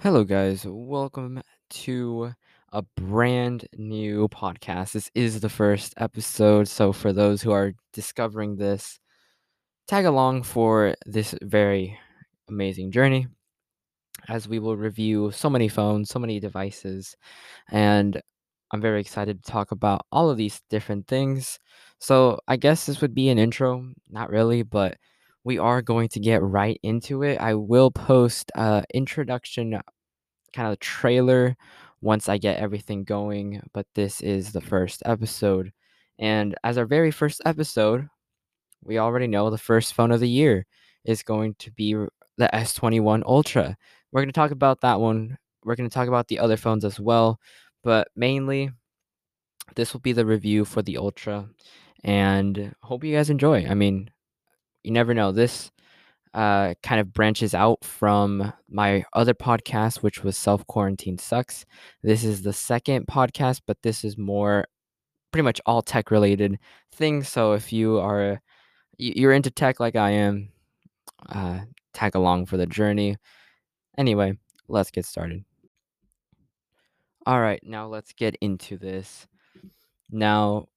Hello, guys. Welcome to a brand new podcast. This is the first episode. So, for those who are discovering this, tag along for this very amazing journey as we will review so many phones, so many devices, and I'm very excited to talk about all of these different things. So, I guess this would be an intro, not really, but we are going to get right into it. I will post uh introduction kind of trailer once I get everything going, but this is the first episode. And as our very first episode, we already know the first phone of the year is going to be the S21 Ultra. We're going to talk about that one. We're going to talk about the other phones as well, but mainly this will be the review for the Ultra and hope you guys enjoy. I mean, you never know. This uh, kind of branches out from my other podcast, which was Self Quarantine Sucks. This is the second podcast, but this is more pretty much all tech related things. So if you are you're into tech like I am, uh, tag along for the journey. Anyway, let's get started. All right, now let's get into this. Now,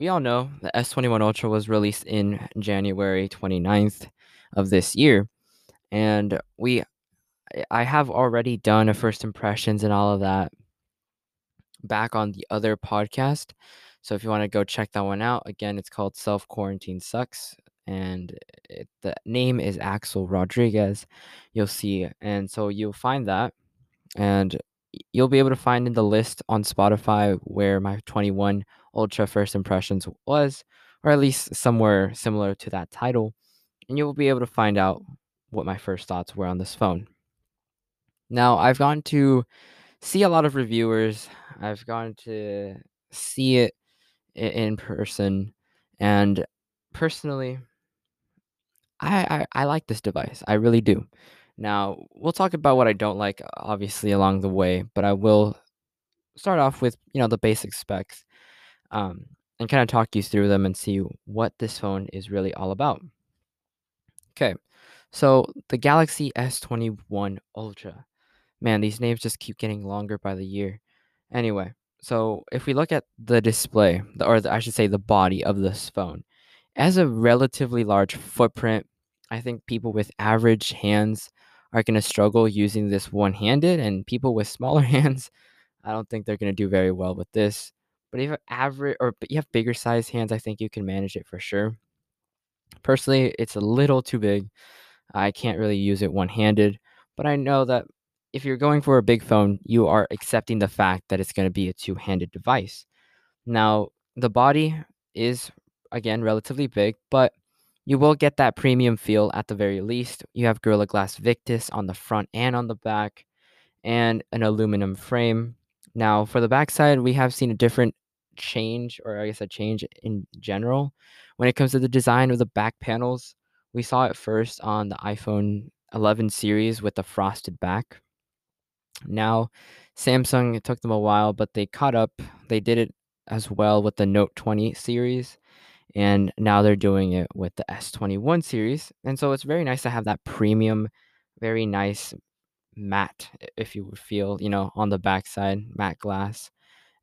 we all know the S21 Ultra was released in January 29th of this year, and we I have already done a first impressions and all of that back on the other podcast. So if you want to go check that one out, again, it's called Self Quarantine Sucks. And it, the name is Axel Rodriguez. You'll see. And so you'll find that. And you'll be able to find in the list on Spotify where my 21 Ultra First Impressions was, or at least somewhere similar to that title. And you'll be able to find out what my first thoughts were on this phone. Now, I've gone to see a lot of reviewers. I've gone to see it in person, and personally, I, I I like this device. I really do. Now, we'll talk about what I don't like, obviously, along the way, but I will start off with you know the basic specs, um, and kind of talk you through them and see what this phone is really all about. Okay, so the Galaxy S21 Ultra. Man, these names just keep getting longer by the year. Anyway, so if we look at the display, or the, I should say the body of this phone, it has a relatively large footprint. I think people with average hands are going to struggle using this one handed, and people with smaller hands, I don't think they're going to do very well with this. But if you have average or you have bigger size hands, I think you can manage it for sure. Personally, it's a little too big. I can't really use it one handed, but I know that if you're going for a big phone, you are accepting the fact that it's going to be a two handed device. Now, the body is, again, relatively big, but you will get that premium feel at the very least. You have Gorilla Glass Victus on the front and on the back, and an aluminum frame. Now, for the backside, we have seen a different change, or I guess a change in general. When it comes to the design of the back panels, we saw it first on the iPhone 11 series with the frosted back. Now, Samsung, it took them a while, but they caught up. They did it as well with the Note 20 series, and now they're doing it with the S21 series. And so it's very nice to have that premium, very nice matte, if you would feel, you know, on the backside, matte glass.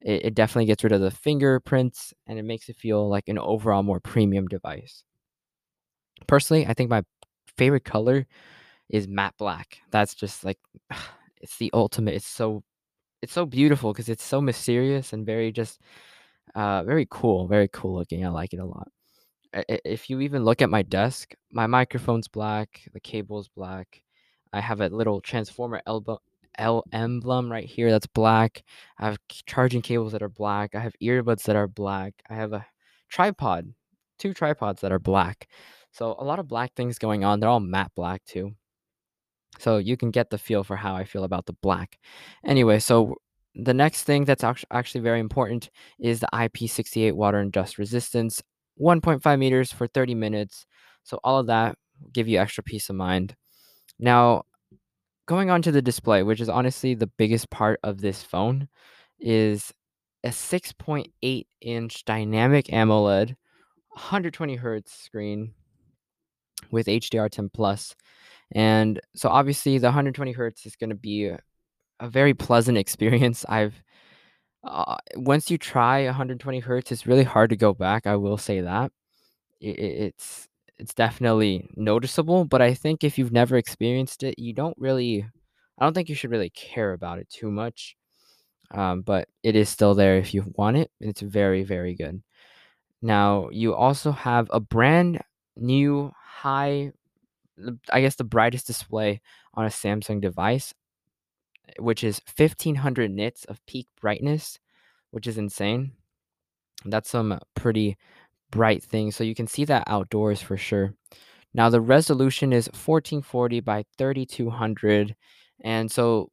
It, it definitely gets rid of the fingerprints and it makes it feel like an overall more premium device. Personally, I think my favorite color is matte black. That's just like it's the ultimate. It's so it's so beautiful because it's so mysterious and very just uh very cool, very cool looking. I like it a lot. If you even look at my desk, my microphone's black, the cable's black. I have a little transformer elbow L emblem right here that's black. I have charging cables that are black. I have earbuds that are black. I have a tripod, two tripods that are black. So a lot of black things going on. They're all matte black too. So you can get the feel for how I feel about the black. Anyway, so the next thing that's actually very important is the IP68 water and dust resistance, 1.5 meters for 30 minutes. So all of that give you extra peace of mind. Now, going on to the display, which is honestly the biggest part of this phone, is a 6.8 inch dynamic AMOLED, 120 hertz screen with HDR10 plus. and so obviously the 120 hertz is going to be a very pleasant experience. I've uh, once you try 120 hertz, it's really hard to go back. I will say that it, it's it's definitely noticeable. But I think if you've never experienced it, you don't really. I don't think you should really care about it too much. Um, but it is still there if you want it. It's very very good. Now you also have a brand new high, I guess the brightest display on a Samsung device, which is 1500 nits of peak brightness, which is insane. That's some pretty bright thing. So you can see that outdoors for sure. Now the resolution is 1440 by 3200 and so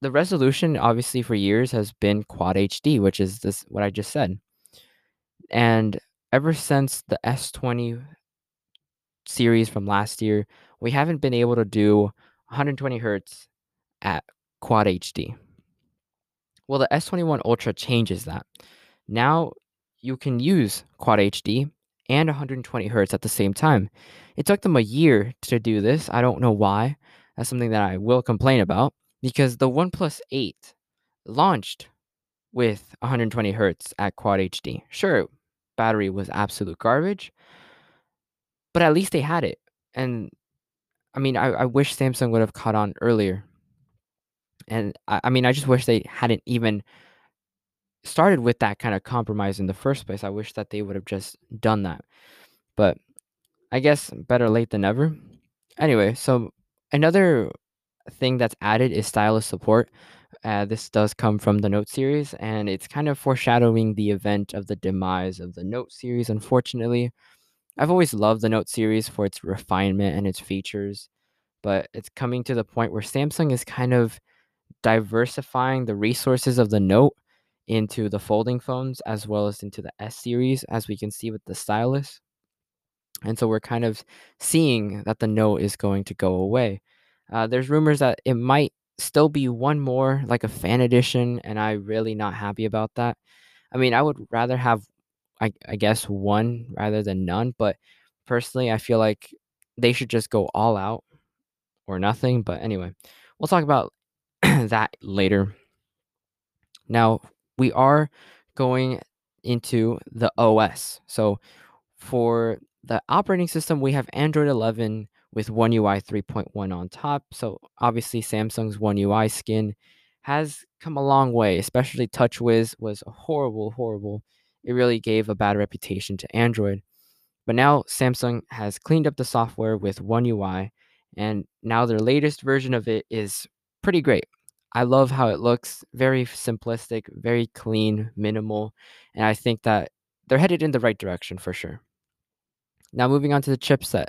the resolution obviously for years has been quad HD, which is this what I just said. And ever since the S20 series from last year, we haven't been able to do 120 hertz at quad HD. Well, the S21 Ultra changes that. Now you can use quad HD and 120 hertz at the same time. It took them a year to do this. I don't know why. That's something that I will complain about because the OnePlus 8 launched with 120 hertz at quad HD. Sure, battery was absolute garbage, but at least they had it. And I mean, I, I wish Samsung would have caught on earlier. And I, I mean, I just wish they hadn't even started with that kind of compromise in the first place. I wish that they would have just done that. But I guess better late than never. Anyway, so another thing that's added is stylus support. Uh, this does come from the Note series, and it's kind of foreshadowing the event of the demise of the Note series, unfortunately. I've always loved the Note series for its refinement and its features, but it's coming to the point where Samsung is kind of diversifying the resources of the Note into the folding phones as well as into the S series, as we can see with the stylus. And so we're kind of seeing that the Note is going to go away. Uh, there's rumors that it might still be one more, like a fan edition, and I'm really not happy about that. I mean, I would rather have, I, I guess, one rather than none, but personally, I feel like they should just go all out or nothing. But anyway, we'll talk about that later. Now, we are going into the OS. So for the operating system, we have Android 11 with One UI 3.1 on top. So obviously, Samsung's One UI skin has come a long way, especially TouchWiz was horrible, horrible. It really gave a bad reputation to Android. But now Samsung has cleaned up the software with One UI, and now their latest version of it is pretty great. I love how it looks, very simplistic, very clean, minimal, and I think that they're headed in the right direction for sure. Now moving on to the chipset.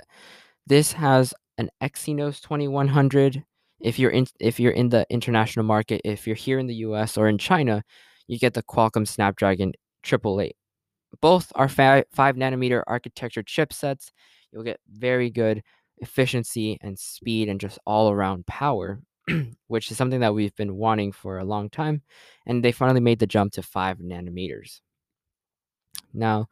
This has an Exynos 2100. If you're in if you're in the international market, if you're here in the US or in China, you get the Qualcomm Snapdragon 888. Both are 5 nanometer architecture chipsets. You'll get very good efficiency and speed and just all around power which is something that we've been wanting for a long time. And they finally made the jump to five nanometers. Now,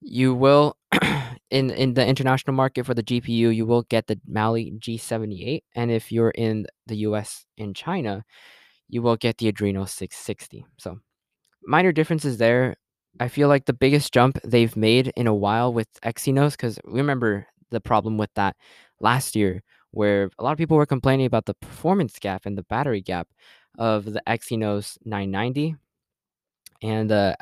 you will in in the international market for the GPU, you will get the Mali G78, and if you're in the US and China, you will get the Adreno 660. So, minor differences there. I feel like the biggest jump they've made in a while with Exynos, because we remember the problem with that last year where a lot of people were complaining about the performance gap and the battery gap of the Exynos 990 and the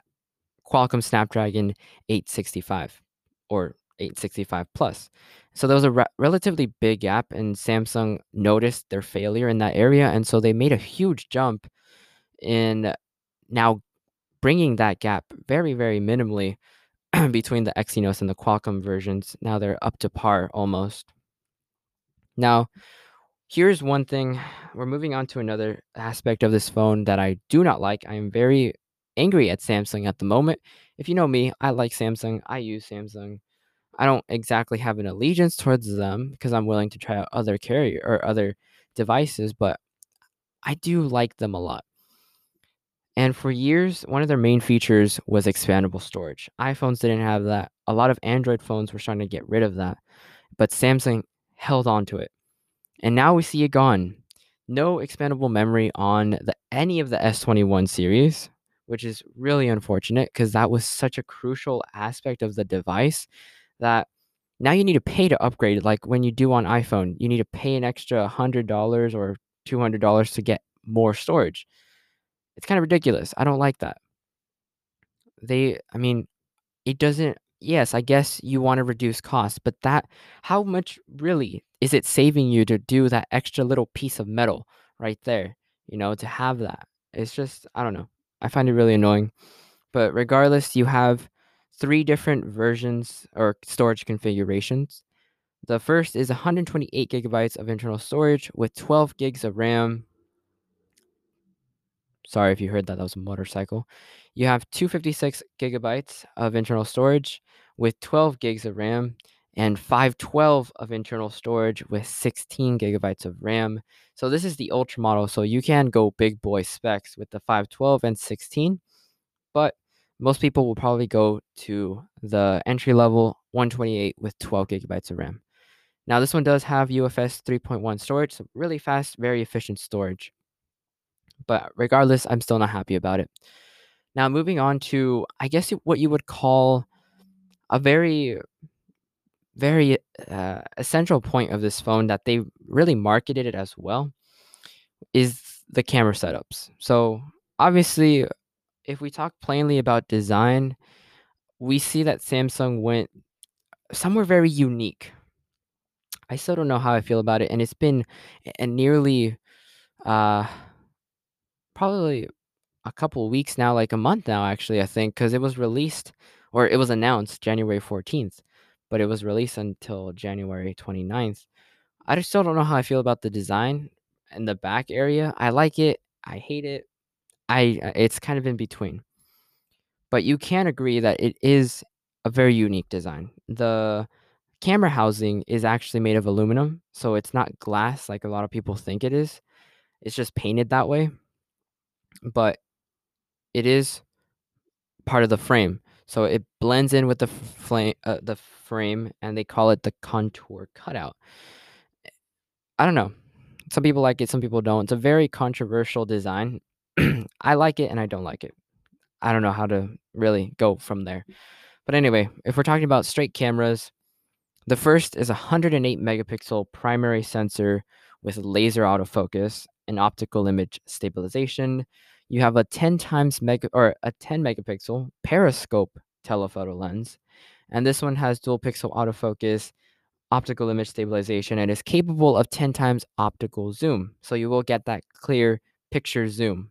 Qualcomm Snapdragon 865 or 865 plus. So there was a re- relatively big gap, and Samsung noticed their failure in that area, and so they made a huge jump in now bringing that gap very, very minimally between the Exynos and the Qualcomm versions. Now they're up to par almost. Now, here's one thing. We're moving on to another aspect of this phone that I do not like. I am very angry at Samsung at the moment. If you know me, I like Samsung. I use Samsung. I don't exactly have an allegiance towards them because I'm willing to try out other carrier or other devices, but I do like them a lot. And for years, one of their main features was expandable storage. iPhones didn't have that. A lot of Android phones were starting to get rid of that. But Samsung held on to it. And now we see it gone. no expandable memory on the any of the S21 series, which is really unfortunate because that was such a crucial aspect of the device that now you need to pay to upgrade. Like when you do on iPhone, you need to pay an extra $100 or $200 to get more storage. It's kind of ridiculous. I don't like that. They, I mean, it doesn't, yes, I guess you want to reduce costs, but that, how much really is it saving you to do that extra little piece of metal right there? You know, to have that. It's just, I don't know. I find it really annoying. But regardless, you have three different versions or storage configurations. The first is 128 gigabytes of internal storage with 12 gigs of RAM. Sorry if you heard that, that was a motorcycle. You have 256 gigabytes of internal storage with 12 gigs of RAM and 512 of internal storage with 16 gigabytes of RAM. So this is the ultra model. So you can go big boy specs with the 512 and 16, but most people will probably go to the entry level 128 with 12 gigabytes of RAM. Now this one does have UFS 3.1 storage, so really fast, very efficient storage. But regardless, I'm still not happy about it. Now moving on to I guess what you would call a very very uh, essential point of this phone that they really marketed it as well is the camera setups. So obviously, if we talk plainly about design, we see that Samsung went somewhere very unique. I still don't know how I feel about it, and it's been a nearly, uh, probably a couple weeks now, like a month now, actually, I think, because it was released or it was announced January 14th, but it was released until January 29th. I just still don't know how I feel about the design and the back area. I like it. I hate it. I uh, it's kind of in between. But you can agree that it is a very unique design. The camera housing is actually made of aluminum, so it's not glass like a lot of people think it is. It's just painted that way. But it is part of the frame. So it blends in with the flame, uh, the frame, and they call it the contour cutout. I don't know. Some people like it, some people don't. It's a very controversial design. I like it and I don't like it. I don't know how to really go from there. But anyway, if we're talking about straight cameras, the first is a 108 megapixel primary sensor with laser autofocus and optical image stabilization. You have a 10 times mega or a 10 megapixel periscope telephoto lens, and this one has dual pixel autofocus, optical image stabilization, and is capable of 10 times optical zoom. So you will get that clear picture zoom.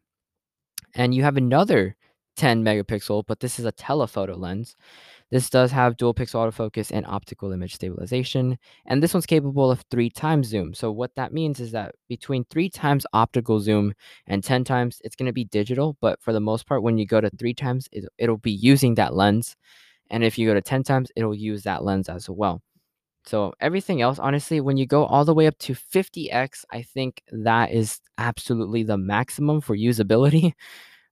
And you have another 10 megapixel, but this is a telephoto lens. This does have dual pixel autofocus and optical image stabilization, and this one's capable of three times zoom. So what that means is that between three times optical zoom and 10 times, it's going to be digital, but for the most part, when you go to three times, it, it'll be using that lens. And if you go to 10 times, it'll use that lens as well. So everything else, honestly, when you go all the way up to 50x, I think that is absolutely the maximum for usability.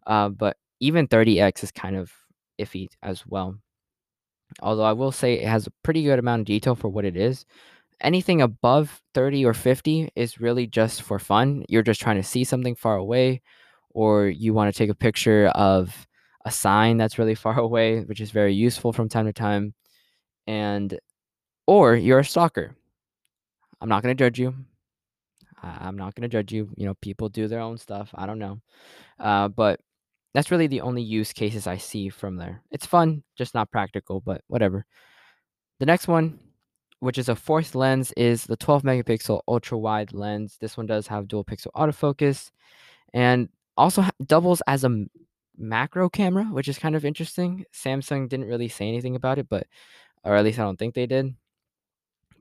Uh, but even 30x is kind of iffy as well. Although I will say it has a pretty good amount of detail for what it is. Anything above 30 or 50 is really just for fun. You're just trying to see something far away, or you want to take a picture of a sign that's really far away, which is very useful from time to time. And, or you're a stalker. I'm not going to judge you. I'm not going to judge you. You know, people do their own stuff. I don't know. Uh, but that's really the only use cases I see from there. It's fun, just not practical, but whatever. The next one, which is a fourth lens, is the 12 megapixel ultra wide lens. This one does have dual pixel autofocus and also doubles as a macro camera, which is kind of interesting. Samsung didn't really say anything about it, but or at least I don't think they did.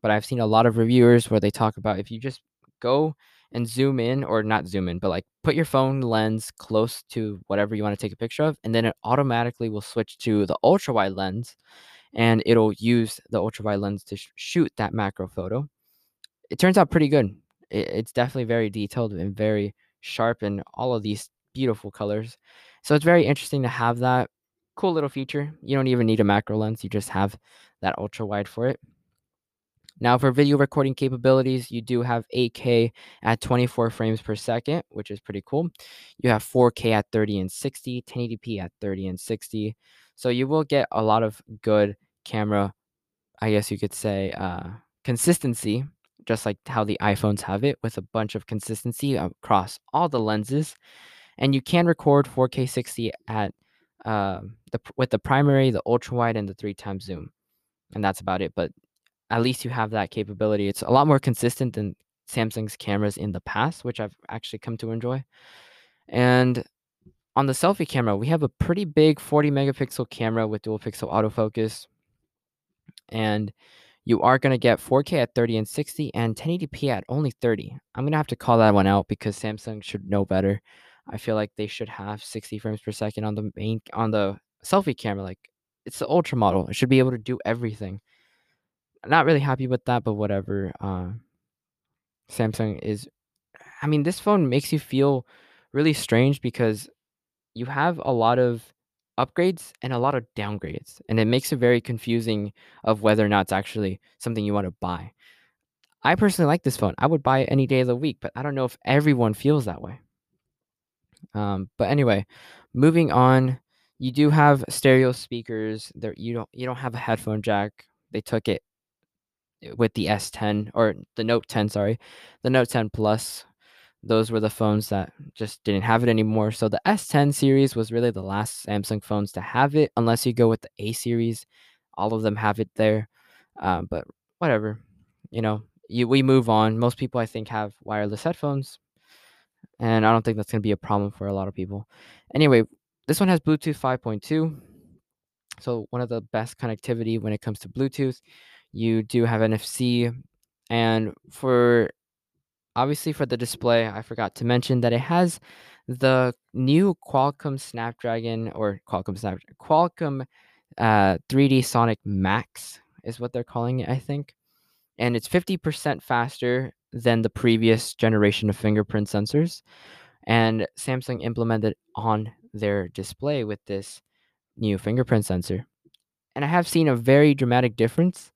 But I've seen a lot of reviewers where they talk about if you just go and zoom in or not zoom in, but like put your phone lens close to whatever you want to take a picture of, and then it automatically will switch to the ultra wide lens and it'll use the ultra wide lens to sh- shoot that macro photo. It turns out pretty good. It, it's definitely very detailed and very sharp and all of these beautiful colors. So it's very interesting to have that cool little feature. You don't even need a macro lens, you just have that ultra wide for it. Now, for video recording capabilities, you do have 8K at 24 frames per second, which is pretty cool. You have 4K at 30 and 60, 1080p at 30 and 60. So you will get a lot of good camera, I guess you could say, uh, consistency, just like how the iPhones have it, with a bunch of consistency across all the lenses. And you can record 4K 60 at uh, the with the primary, the ultra wide, and the three times zoom, and that's about it. But at least you have that capability. It's a lot more consistent than Samsung's cameras in the past, which I've actually come to enjoy. And on the selfie camera, we have a pretty big 40 megapixel camera with dual pixel autofocus. And you are going to get 4K at 30 and 60 and 1080p at only 30. I'm going to have to call that one out because Samsung should know better. I feel like they should have 60 frames per second on the main on the selfie camera like it's the ultra model. It should be able to do everything not really happy with that, but whatever. Uh, Samsung is, I mean, this phone makes you feel really strange because you have a lot of upgrades and a lot of downgrades, and it makes it very confusing of whether or not it's actually something you want to buy. I personally like this phone. I would buy it any day of the week, but I don't know if everyone feels that way. Um, but anyway, moving on, you do have stereo speakers. There, you don't you don't have a headphone jack. They took it with the S10 or the Note 10, sorry, the Note 10 Plus. Those were the phones that just didn't have it anymore. So the S10 series was really the last Samsung phones to have it, unless you go with the A series. All of them have it there, uh, but whatever. You know, you, we move on. Most people, I think, have wireless headphones, and I don't think that's going to be a problem for a lot of people. Anyway, this one has Bluetooth 5.2, so one of the best connectivity when it comes to Bluetooth you do have NFC. And for obviously for the display, I forgot to mention that it has the new Qualcomm Snapdragon or Qualcomm Snapdragon, Qualcomm uh, 3D Sonic Max is what they're calling it, I think. And it's 50% faster than the previous generation of fingerprint sensors. And Samsung implemented on their display with this new fingerprint sensor. And I have seen a very dramatic difference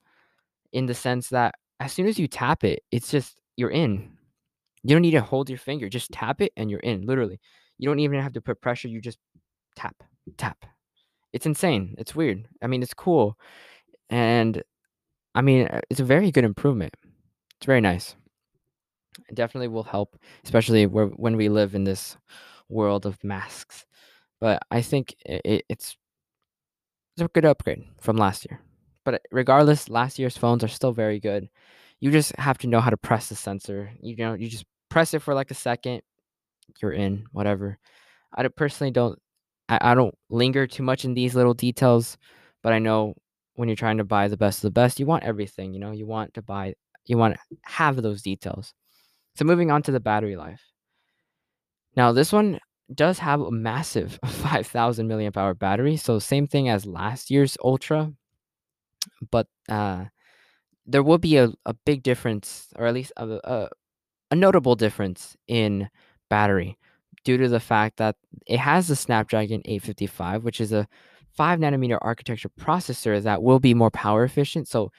in the sense that as soon as you tap it, it's just you're in. You don't need to hold your finger, just tap it and you're in, literally. You don't even have to put pressure, you just tap, tap. It's insane. It's weird. I mean, it's cool. And I mean, uh, it's a very good improvement. It's very nice. It definitely will help, especially where, when we live in this world of masks. But I think it, it's, it's a good upgrade from last year. But regardless, last year's phones are still very good. You just have to know how to press the sensor. You know, you just press it for like a second, you're in, whatever. I personally don't I, I don't linger too much in these little details, but I know when you're trying to buy the best of the best, you want everything, you know, you want to buy you want to have those details. So moving on to the battery life. Now this one does have a massive 5000 milliamp hour battery, so same thing as last year's Ultra, but uh, there will be a, a big difference, or at least a, a, a notable difference in battery due to the fact that it has the Snapdragon 855, which is a 5 nanometer architecture processor that will be more power efficient. So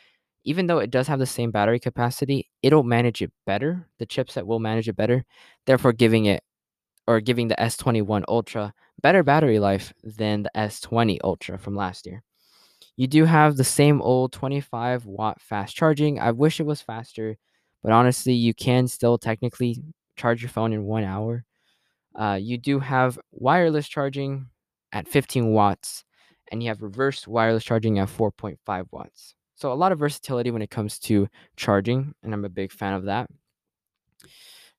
even though it does have the same battery capacity, it'll manage it better. The chipset will manage it better, therefore giving it or giving the S21 Ultra better battery life than the S20 Ultra from last year. You do have the same old 25 watt fast charging. I wish it was faster, but honestly, you can still technically charge your phone in one hour. Uh, you do have wireless charging at 15 watts, and you have reverse wireless charging at 4.5 watts. So, a lot of versatility when it comes to charging, and I'm a big fan of that.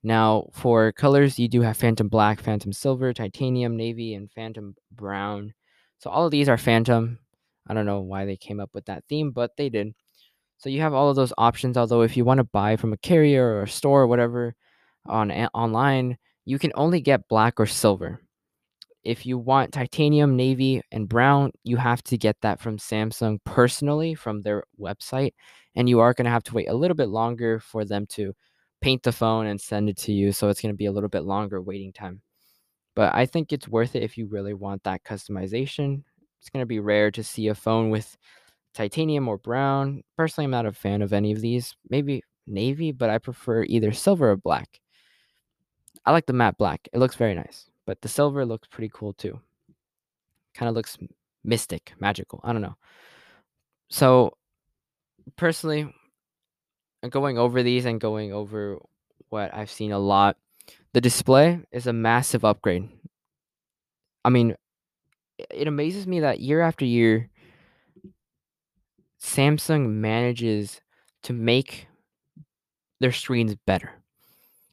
Now, for colors, you do have Phantom Black, Phantom Silver, Titanium, Navy, and Phantom Brown. So, all of these are Phantom. I don't know why they came up with that theme, but they did. So you have all of those options. Although if you want to buy from a carrier or a store or whatever on online, you can only get black or silver. If you want titanium, navy, and brown, you have to get that from Samsung personally from their website. And you are going to have to wait a little bit longer for them to paint the phone and send it to you. So it's going to be a little bit longer waiting time. But I think it's worth it if you really want that customization it's going to be rare to see a phone with titanium or brown. Personally, I'm not a fan of any of these. Maybe navy, but I prefer either silver or black. I like the matte black. It looks very nice, but the silver looks pretty cool too. Kind of looks mystic, magical. I don't know. So, personally, uh, going over these and going over what I've seen a lot, the display is a massive upgrade. I mean, it amazes me that year after year, Samsung manages to make their screens better.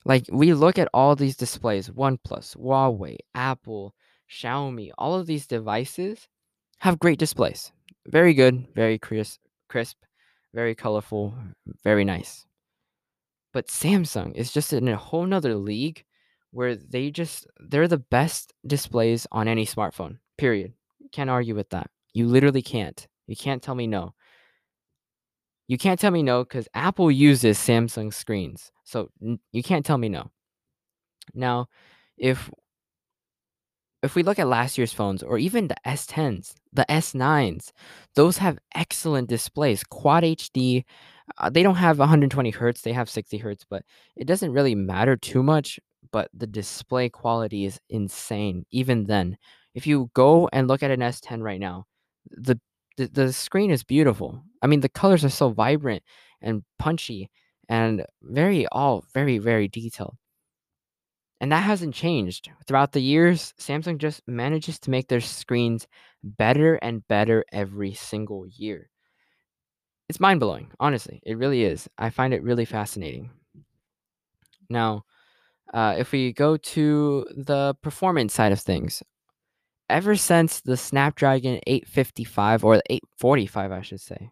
Like we look at all these displays, OnePlus, Huawei, Apple, Xiaomi, all of these devices have great displays. Very good, very crisp, crisp, very colorful, very nice. But Samsung is just in a whole nother league where they just they're the best displays on any smartphone. Period. Can't argue with that. You literally can't. You can't tell me no. You can't tell me no because Apple uses Samsung screens. So you can't tell me no. Now, if if we look at last year's phones or even the S10s, the S9s, those have excellent displays, quad HD. Uh, they don't have 120 hertz, they have 60 hertz, but it doesn't really matter too much. But the display quality is insane, even then. If you go and look at an S10 right now, the the, the screen is beautiful. I mean, the colors are so vibrant and punchy and very all very very detailed. And that hasn't changed. Throughout the years, Samsung just manages to make their screens better and better every single year. It's mind blowing, honestly. It really is. I find it really fascinating. Now, uh, if we go to the performance side of things, ever since the Snapdragon 855 or the 845, I should say,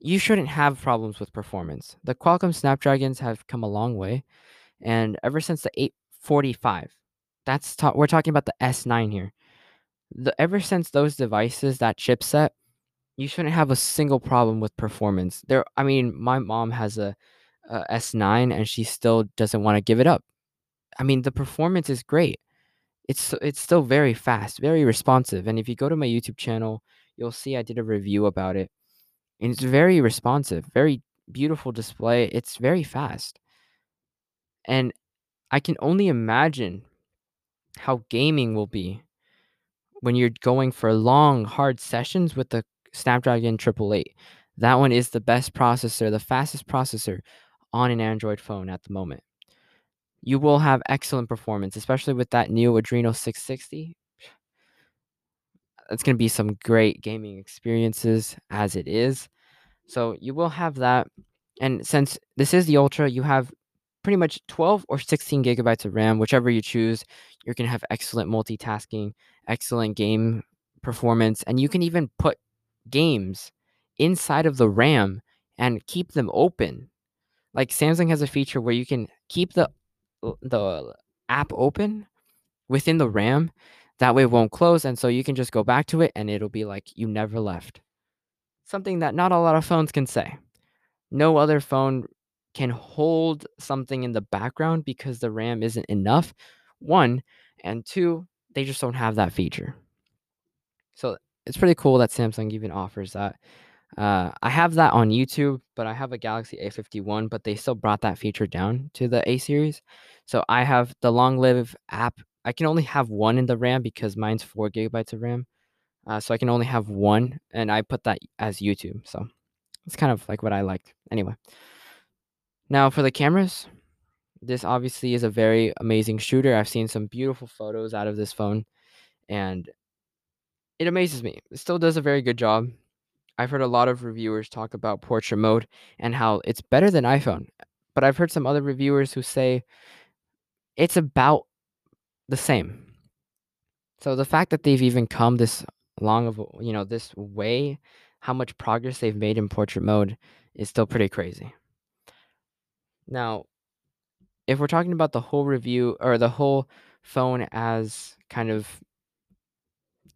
you shouldn't have problems with performance. The Qualcomm Snapdragons have come a long way, and ever since the 845, that's ta- we're talking about the S9 here. The ever since those devices, that chipset, you shouldn't have a single problem with performance. There, I mean, my mom has a a S9 and she still doesn't want to give it up. I mean, the performance is great. It's it's still very fast, very responsive. And if you go to my YouTube channel, you'll see I did a review about it. And it's very responsive, very beautiful display. It's very fast. And I can only imagine how gaming will be when you're going for long, hard sessions with the Snapdragon 888. That one is the best processor, the fastest processor on an Android phone at the moment. You will have excellent performance, especially with that new Adreno 660. It's going to be some great gaming experiences as it is. So you will have that. And since this is the Ultra, you have pretty much 12 or 16 gigabytes of RAM, whichever you choose. You're going to have excellent multitasking, excellent game performance, and you can even put games inside of the RAM and keep them open. Like Samsung has a feature where you can keep the the app open within the RAM. That way it won't close, and so you can just go back to it and it'll be like you never left. Something that not a lot of phones can say. No other phone can hold something in the background because the RAM isn't enough. One, and two, they just don't have that feature. So it's pretty cool that Samsung even offers that. Uh, I have that on YouTube, but I have a Galaxy A51, but they still brought that feature down to the A series. So I have the long live app. I can only have one in the RAM because mine's four gigabytes of RAM. Uh, so I can only have one, and I put that as YouTube. So it's kind of like what I liked. Anyway, now for the cameras, this obviously is a very amazing shooter. I've seen some beautiful photos out of this phone, and it amazes me. It still does a very good job. I've heard a lot of reviewers talk about portrait mode and how it's better than iPhone. But I've heard some other reviewers who say it's about the same. So the fact that they've even come this long of you know this way, how much progress they've made in portrait mode is still pretty crazy. Now, if we're talking about the whole review or the whole phone as kind of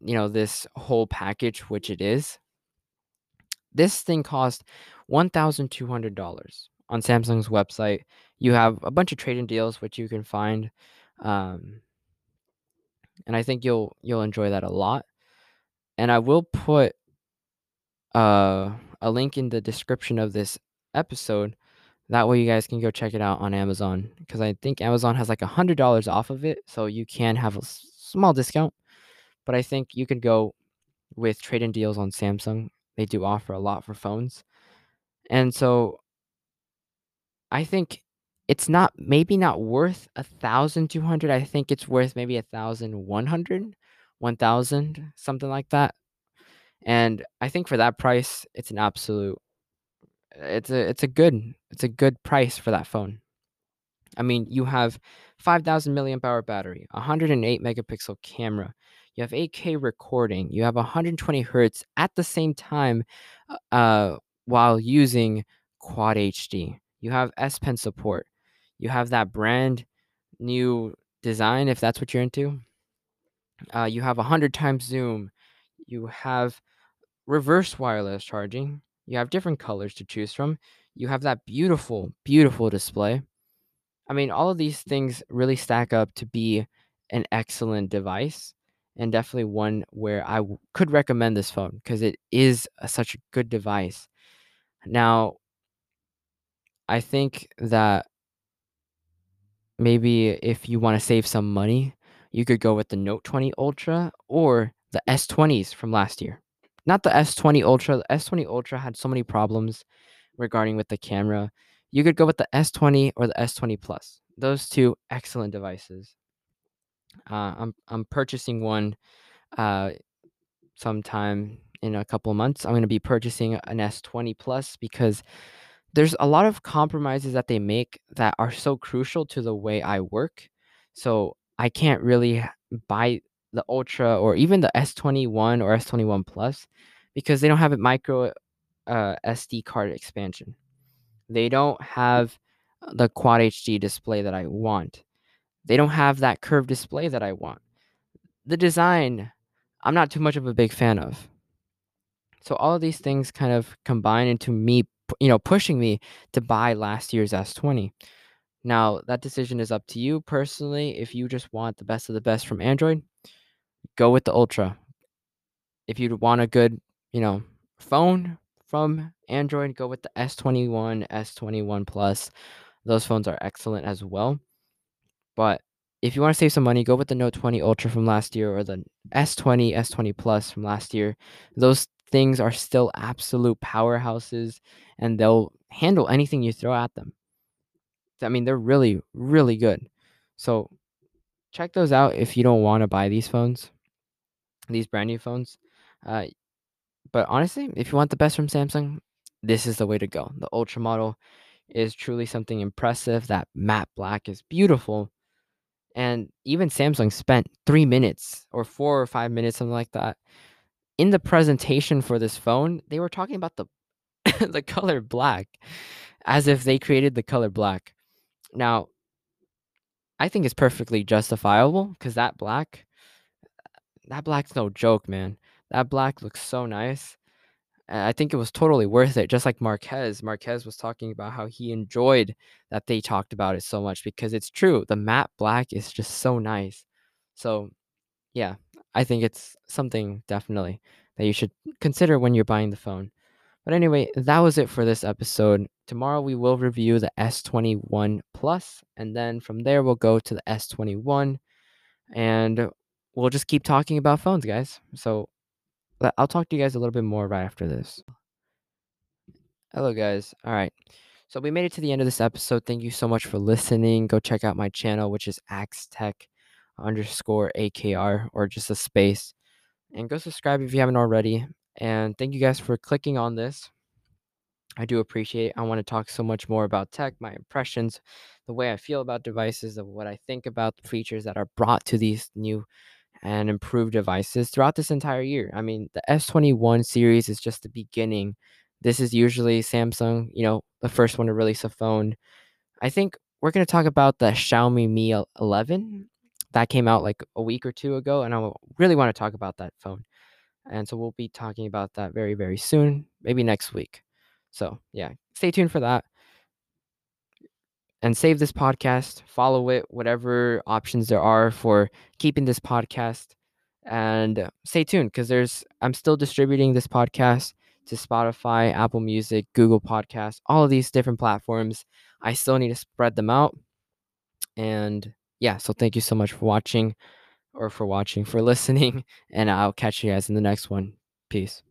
you know this whole package which it is this thing cost $1200 on samsung's website you have a bunch of trading deals which you can find um, and i think you'll you'll enjoy that a lot and i will put uh, a link in the description of this episode. That way, you guys can go check it out on Amazon because I think Amazon has like a hundred dollars off of it, so you can have a small discount. But I think you can go with trade-in deals on Samsung. They do offer a lot for phones, and so I think it's not maybe not worth a thousand two hundred. I think it's worth maybe a thousand one hundred, one thousand, something like that. And I think for that price, it's an absolute it's a it's a good it's a good price for that phone. I mean, you have 5000 milliamp hour battery, 108 megapixel camera, you have 8K recording, you have 120 hertz at the same time uh, uh, while using Quad HD. You have S Pen support. You have that brand new design if that's what you're into. Uh, you have 100 times zoom. You have reverse wireless charging. You have different colors to choose from. You have that beautiful, beautiful display. I mean, all of these things really stack up to be an excellent device and definitely one where I w- could recommend this phone because it is a, such a good device. Now, I think that maybe if you want to save some money, you could go with the Note 20 Ultra or the S20s from last year. Not the S20 Ultra. The S20 Ultra had so many problems regarding with the camera. You could go with the S20 or the S20 Plus. Those two excellent devices. Uh, I'm I'm purchasing one uh, sometime in a couple of months. I'm going to be purchasing an S20 Plus because there's a lot of compromises that they make that are so crucial to the way I work. So I can't really buy the Ultra or even the S21 or S21 Plus because they don't have a micro uh, SD card expansion. They don't have the Quad HD display that I want. They don't have that curved display that I want. The design, I'm not too much of a big fan of. So all of these things kind of combine into me, you know, pushing me to buy last year's S20. Now, that decision is up to you personally. If you just want the best of the best from Android, go with the Ultra. If you want a good, you know, phone from Android, go with the S21, S21 Plus. Those phones are excellent as well. But if you want to save some money, go with the Note 20 Ultra from last year or the S20, S20 Plus from last year. Those things are still absolute powerhouses and they'll handle anything you throw at them. I mean, they're really, really good. So check those out if you don't want to buy these phones, these brand new phones. Uh, but honestly, if you want the best from Samsung, this is the way to go. The Ultra model is truly something impressive. That matte black is beautiful. And even Samsung spent three minutes or four or five minutes, something like that. In the presentation for this phone, they were talking about the the color black as if they created the color black. Now, I think it's perfectly justifiable because that black, that black's no joke, man. That black looks so nice. I think it was totally worth it. Just like Marques. Marques was talking about how he enjoyed that they talked about it so much because it's true. The matte black is just so nice. So Yeah, I think it's something definitely that you should consider when you're buying the phone. But anyway, that was it for this episode. Tomorrow we will review the S21 Plus, and then from there we'll go to the S21, and we'll just keep talking about phones, guys. So I'll talk to you guys a little bit more right after this. Hello, guys. All right. So we made it to the end of this episode. Thank you so much for listening. Go check out my channel, which is AxTech underscore AKR or just a space. and go subscribe if you haven't already. And thank you guys for clicking on this. I do appreciate it. I want to talk so much more about tech, my impressions, the way I feel about devices, of what I think about the features that are brought to these new and improved devices throughout this entire year. I mean, the S21 series is just the beginning. This is usually Samsung, you know, the first one to release a phone. I think we're going to talk about the Xiaomi Mi 11 that came out like a week or two ago, and I really want to talk about that phone. And so we'll be talking about that very, very soon, maybe next week. So, yeah, stay tuned for that. And save this podcast, follow it, whatever options there are for keeping this podcast. And stay tuned because there's, I'm still distributing this podcast to Spotify, Apple Music, Google Podcasts, all of these different platforms. I still need to spread them out. And yeah, so thank you so much for watching or for watching, for listening, and I'll catch you guys in the next one. Peace.